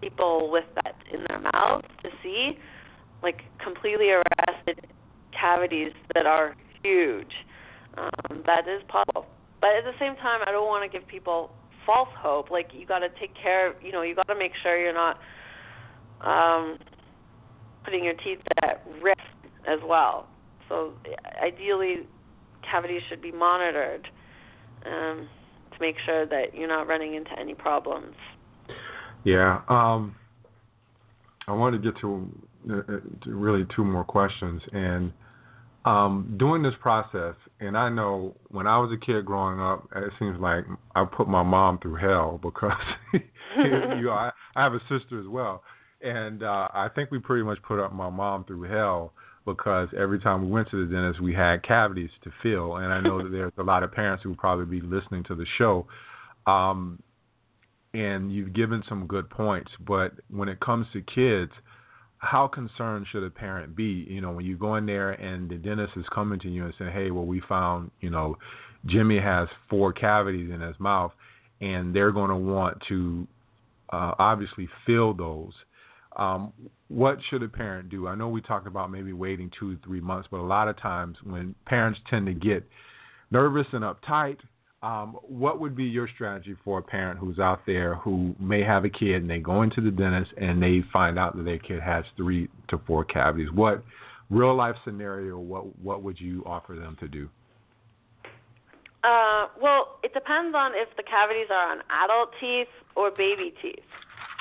people with that in their mouths to see, like completely arrested cavities that are huge. Um, that is possible, but at the same time, I don't want to give people false hope. Like you got to take care. Of, You know, you got to make sure you're not um, putting your teeth at risk as well. So ideally, cavities should be monitored um, to make sure that you're not running into any problems. Yeah. Um, I want to get to, uh, to really two more questions, and um, doing this process, and I know when I was a kid growing up, it seems like I put my mom through hell because you know I, I have a sister as well, and uh, I think we pretty much put up my mom through hell because every time we went to the dentist, we had cavities to fill, and I know that there's a lot of parents who will probably be listening to the show. Um, and you've given some good points, but when it comes to kids, how concerned should a parent be? You know, when you go in there and the dentist is coming to you and saying, "Hey, well, we found, you know, Jimmy has four cavities in his mouth," and they're going to want to uh, obviously fill those. Um, what should a parent do? I know we talked about maybe waiting two three months, but a lot of times when parents tend to get nervous and uptight, um, what would be your strategy for a parent who's out there who may have a kid and they go into the dentist and they find out that their kid has three to four cavities? What real life scenario? What what would you offer them to do? Uh, well, it depends on if the cavities are on adult teeth or baby teeth.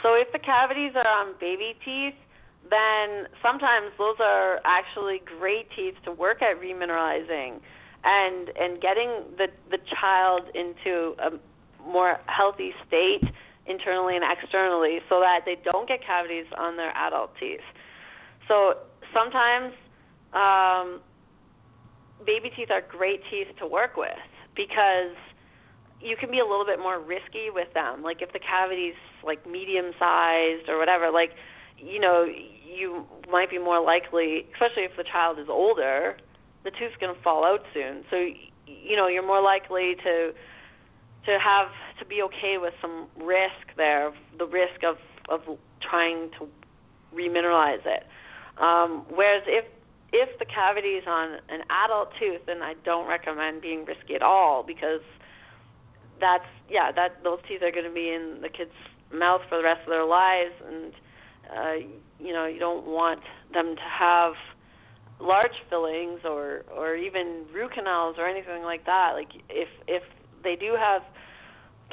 So if the cavities are on baby teeth, then sometimes those are actually great teeth to work at remineralizing and and getting the the child into a more healthy state internally and externally so that they don't get cavities on their adult teeth. So sometimes um, baby teeth are great teeth to work with because you can be a little bit more risky with them. Like if the cavity's like medium sized or whatever, like you know, you might be more likely, especially if the child is older, the tooth's going to fall out soon. So you know you're more likely to to have to be okay with some risk there, the risk of of trying to remineralize it. Um, whereas if if the cavity is on an adult tooth, then I don't recommend being risky at all because that's yeah that those teeth are going to be in the kid's mouth for the rest of their lives, and uh, you know you don't want them to have large fillings or or even root canals or anything like that like if if they do have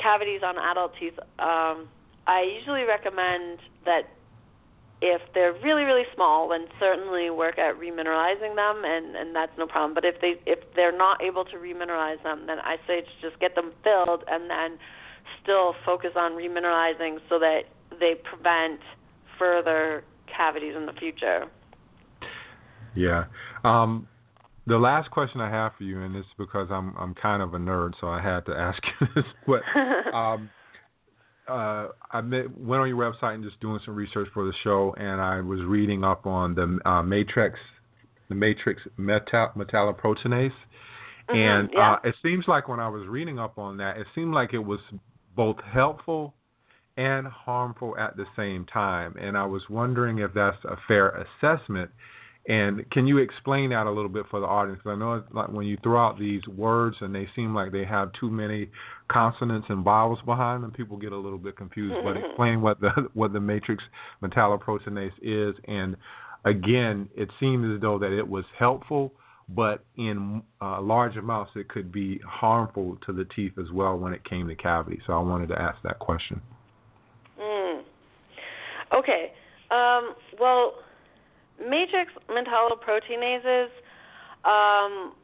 cavities on adult teeth um i usually recommend that if they're really really small then certainly work at remineralizing them and and that's no problem. But if they if they're not able to remineralize them then i say just get them filled and then still focus on remineralizing so that they prevent further cavities in the future yeah. Um, the last question I have for you, and it's because I'm I'm kind of a nerd, so I had to ask you this. But um, uh, I met, went on your website and just doing some research for the show, and I was reading up on the uh, matrix, the matrix metal, metalloproteinase, mm-hmm, and yeah. uh, it seems like when I was reading up on that, it seemed like it was both helpful and harmful at the same time, and I was wondering if that's a fair assessment and can you explain that a little bit for the audience? Because I know it's like when you throw out these words and they seem like they have too many consonants and vowels behind them, people get a little bit confused. but Mm-hmm. explain what the what the matrix metalloproteinase is, and again, it seems as though that it was helpful, but in uh, large amounts, it could be harmful to the teeth as well when it came to cavity. So I wanted to ask that question. Mm. Okay. Um, well, matrix metalloproteinases. Um,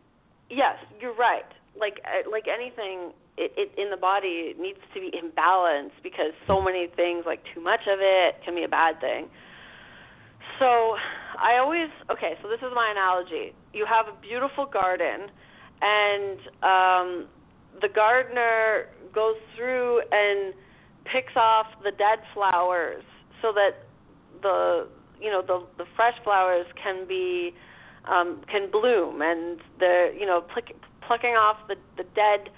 yes, you're right. Like uh, like anything, it, it in the body it needs to be in balance because so many things, like too much of it, can be a bad thing. So I always okay. So this is my analogy. You have a beautiful garden, and um, the gardener goes through and picks off the dead flowers so that the you know the the fresh flowers can be um, can bloom, and the you know pluck, plucking off the the dead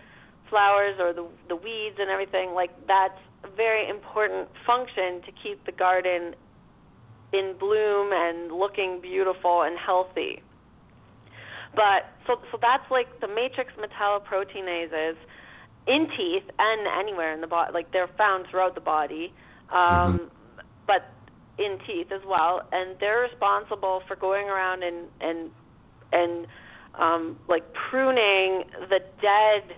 flowers or the the weeds and everything like that's a very important function to keep the garden in bloom and looking beautiful and healthy. But so so that's like the matrix metalloproteinases in teeth and anywhere in the body. Like they're found throughout the body, um, but in teeth as well, and they're responsible for going around and and and um, like pruning the dead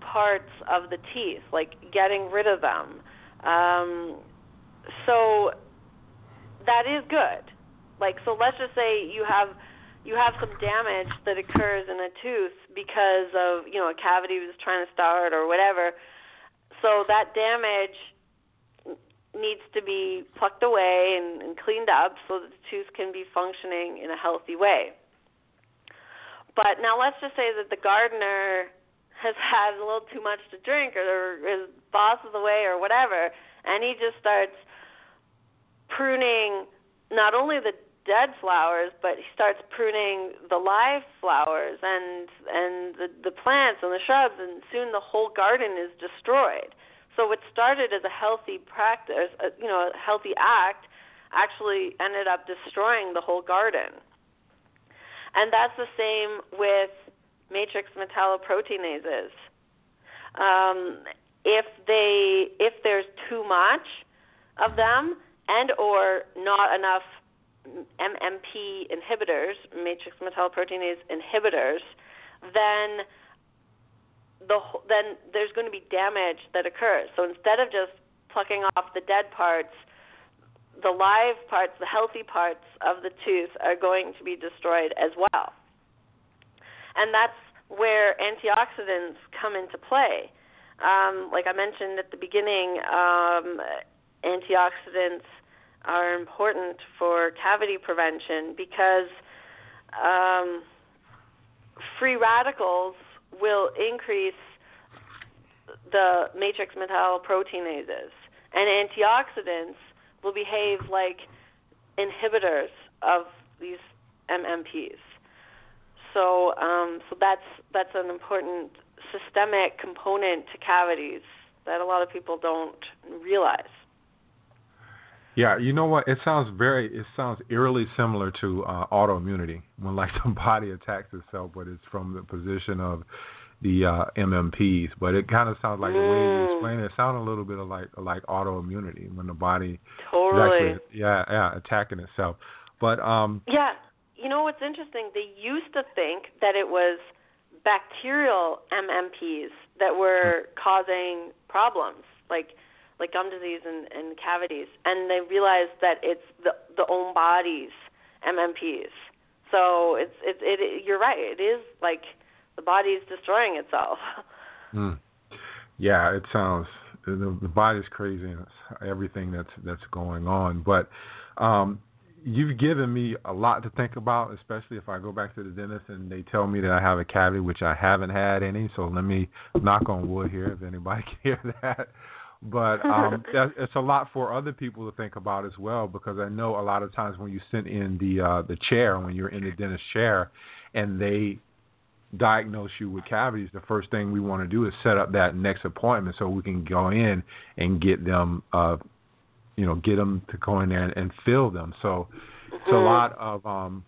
parts of the teeth, like getting rid of them. Um, so that is good. Like so, let's just say you have you have some damage that occurs in a tooth because of you know a cavity was trying to start or whatever. So that damage needs to be plucked away and, and cleaned up so that the tooth can be functioning in a healthy way. But now let's just say that the gardener has had a little too much to drink or his boss is away or whatever, and he just starts pruning not only the dead flowers, but he starts pruning the live flowers and and the the plants and the shrubs, and soon the whole garden is destroyed. So what started as a healthy practice, a, you know, a healthy act, actually ended up destroying the whole garden. And that's the same with matrix metalloproteinases. Um, if they if there's too much of them and or not enough MMP inhibitors, matrix metalloproteinase inhibitors, then the then there's going to be damage that occurs. So instead of just plucking off the dead parts, the live parts, the healthy parts of the tooth are going to be destroyed as well. And that's where antioxidants come into play. Um, like I mentioned at the beginning, um, antioxidants are important for cavity prevention because um, free radicals will increase the matrix metalloproteinases, and antioxidants will behave like inhibitors of these MMPs. So, um, so that's that's an important systemic component to cavities that a lot of people don't realize. Yeah, you know what? It sounds very, it sounds eerily similar to uh, autoimmunity when like the body attacks itself, but it's from the position of the uh, MMPs. But it kind of sounds like mm. the way you mm. explain it, it sounds a little bit of like like autoimmunity when the body totally, actually, yeah, yeah, attacking itself. But um, yeah, you know what's interesting? They used to think that it was bacterial MMPs that were mm. causing problems, like like gum disease and, and cavities, and they realized that it's the the own body's MMPs. So it's it, it, you're right. It is like the body's destroying itself. Mm. Yeah, it sounds the, the body's crazy and everything that's that's going on. But um, you've given me a lot to think about, especially if I go back to the dentist and they tell me that I have a cavity, which I haven't had any. So let me knock on wood here if anybody can hear that but um, it's a lot for other people to think about as well because I know a lot of times when you sit in the uh, the chair when you're in the dentist chair and they diagnose you with cavities, the first thing we want to do is set up that next appointment so we can go in and get them, uh, you know, get them to go in there and, and fill them. So mm-hmm. it's a mm-hmm. lot of, um,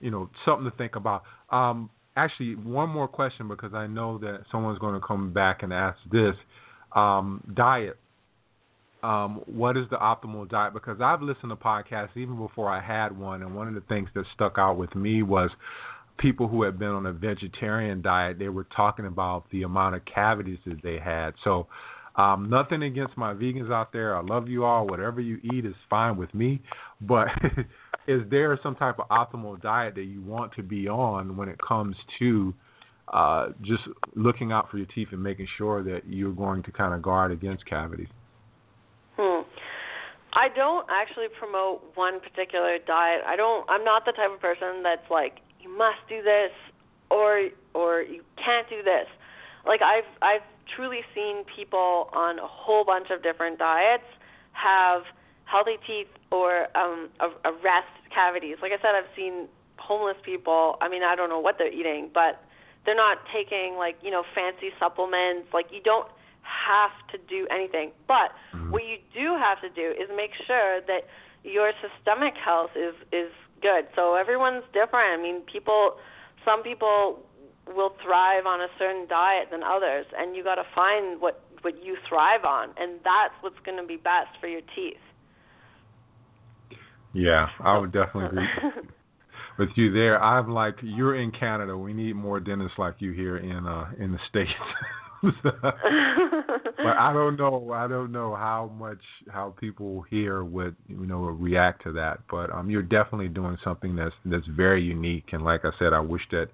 you know, something to think about. Um, actually, one more question because I know that someone's going to come back and ask this um, diet. Um, what is the optimal diet? Because I've listened to podcasts even before I had one, and one of the things that stuck out with me was people who had been on a vegetarian diet. They were talking about the amount of cavities that they had. So, um, nothing against my vegans out there. I love you all. Whatever you eat is fine with me. But is there some type of optimal diet that you want to be on when it comes to uh, just looking out for your teeth and making sure that you're going to kind of guard against cavities. Hmm. I don't actually promote one particular diet. I don't. I'm not the type of person that's like you must do this or or you can't do this. Like I've I've truly seen people on a whole bunch of different diets have healthy teeth or um arrest cavities. Like I said, I've seen homeless people. I mean, I don't know what they're eating, but they're not taking like you know fancy supplements. Like you don't have to do anything. But mm-hmm. what you do have to do is make sure that your systemic health is is good. So everyone's different. I mean people some people will thrive on a certain diet than others and you got to find what what you thrive on and that's what's going to be best for your teeth. Yeah i would definitely agree with you there. I'm like, you're in Canada. We need more dentists like you here in uh in the states. but I don't know. I don't know how much how people here would you know react to that. But um, you're definitely doing something that's that's very unique. And like I said, I wish that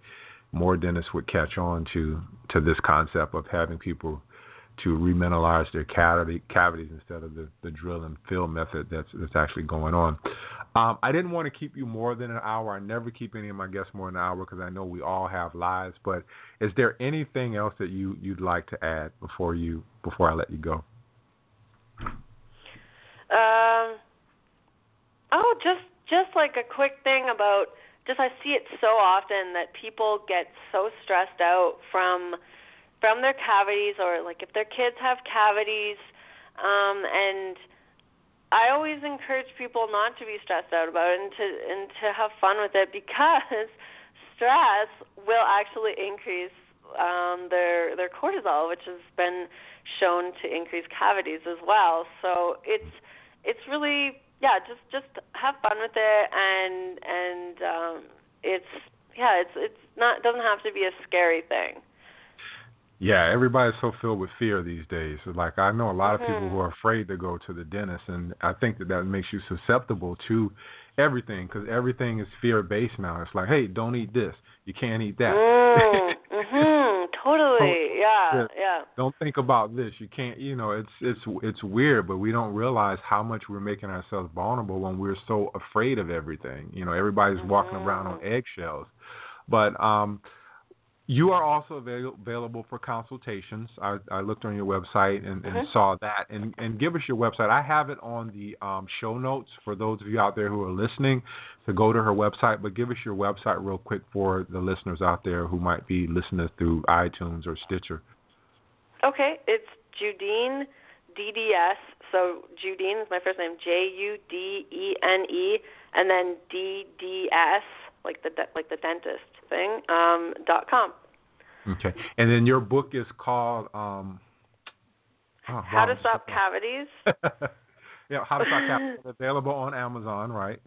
more dentists would catch on to to this concept of having people to remineralize their cavity, cavities instead of the, the drill and fill method that's that's actually going on. Um, I didn't want to keep you more than an hour. I never keep any of my guests more than an hour because I know we all have lives. But is there anything else that you you'd like to add before you before I let you go? Um. Oh, just just like a quick thing about just I see it so often that people get so stressed out from from their cavities or like if their kids have cavities um and I always encourage people not to be stressed out about it and to and to have fun with it because stress will actually increase um their their cortisol which has been shown to increase cavities as well. So it's it's really yeah just just have fun with it and and um it's yeah it's it's not doesn't have to be a scary thing yeah, everybody's so filled with fear these days. Like I know a lot mm-hmm. of people who are afraid to go to the dentist, and I think that that makes you susceptible to everything because everything is fear based now. It's like, hey, don't eat this. You can't eat that. Mm, mhm. Totally. Yeah. Yeah. Don't think about this. You can't. You know, it's it's it's weird, but we don't realize how much we're making ourselves vulnerable when we're so afraid of everything. You know, everybody's mm-hmm. walking around on eggshells. But um you are also avail- available for consultations. I, I, looked on your website and, and mm-hmm. saw that. And, and, give us your website. I have it on the um, show notes for those of you out there who are listening to go to her website. But give us your website real quick for the listeners out there who might be listening through iTunes or Stitcher. Okay, it's Judene DDS. So Judene is my first name, J U D E N E, and then D D S, like the like the dentist thing um, dot com. Okay, and then your book is called um, oh, How to Stop Cavities. yeah, How to Stop Cavities. Available on Amazon, right?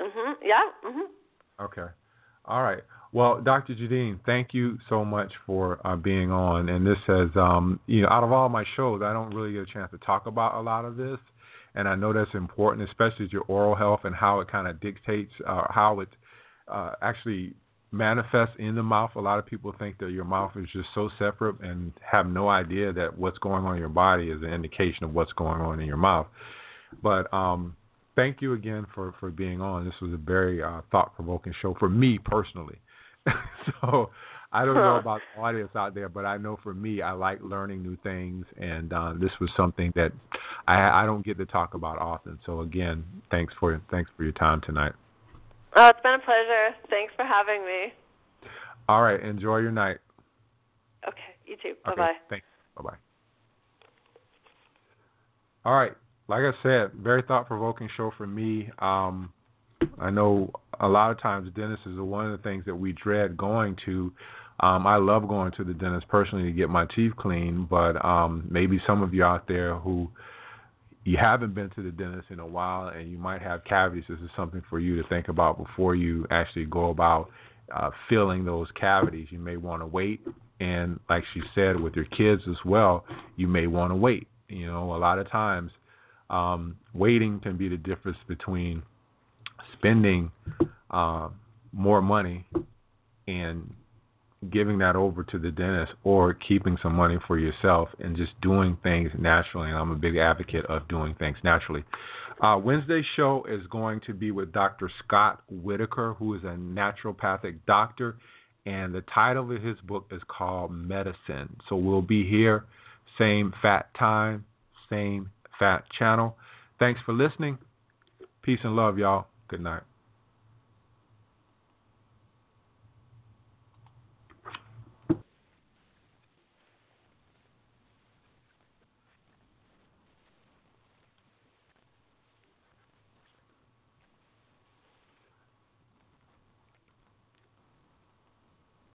Mhm. Yeah. Mhm. Okay. All right. Well, Dr. Judene, thank you so much for uh, being on. And this has, um, you know, out of all my shows, I don't really get a chance to talk about a lot of this. And I know that's important, especially your oral health and how it kind of dictates uh, how it uh, actually manifests in the mouth. A lot of people think that your mouth is just so separate and have no idea that what's going on in your body is an indication of what's going on in your mouth. But um, thank you again for, for being on. This was a very uh, thought provoking show for me personally. so I don't know about the audience out there, but I know for me, I like learning new things, and uh, this was something that I, I don't get to talk about often. So again, thanks for thanks for your time tonight. Oh, it's been a pleasure. Thanks for having me. All right. Enjoy your night. Okay. You too. Bye bye. Okay, thanks. Bye bye. All right. Like I said, very thought provoking show for me. Um, I know a lot of times dentists is one of the things that we dread going to. Um, I love going to the dentist personally to get my teeth cleaned, but um, maybe some of you out there who you haven't been to the dentist in a while and you might have cavities, this is something for you to think about before you actually go about uh, filling those cavities. You may want to wait, and like she said, with your kids as well, you may want to wait. You know, a lot of times, um, waiting can be the difference between spending uh, more money and giving that over to the dentist or keeping some money for yourself and just doing things naturally. And I'm a big advocate of doing things naturally. Uh, Wednesday's show is going to be with Dr. Scott Whitaker, who is a naturopathic doctor. And the title of his book is called Medicine. So we'll be here, same fat time, same fat channel. Thanks for listening. Peace and love, y'all. Good night.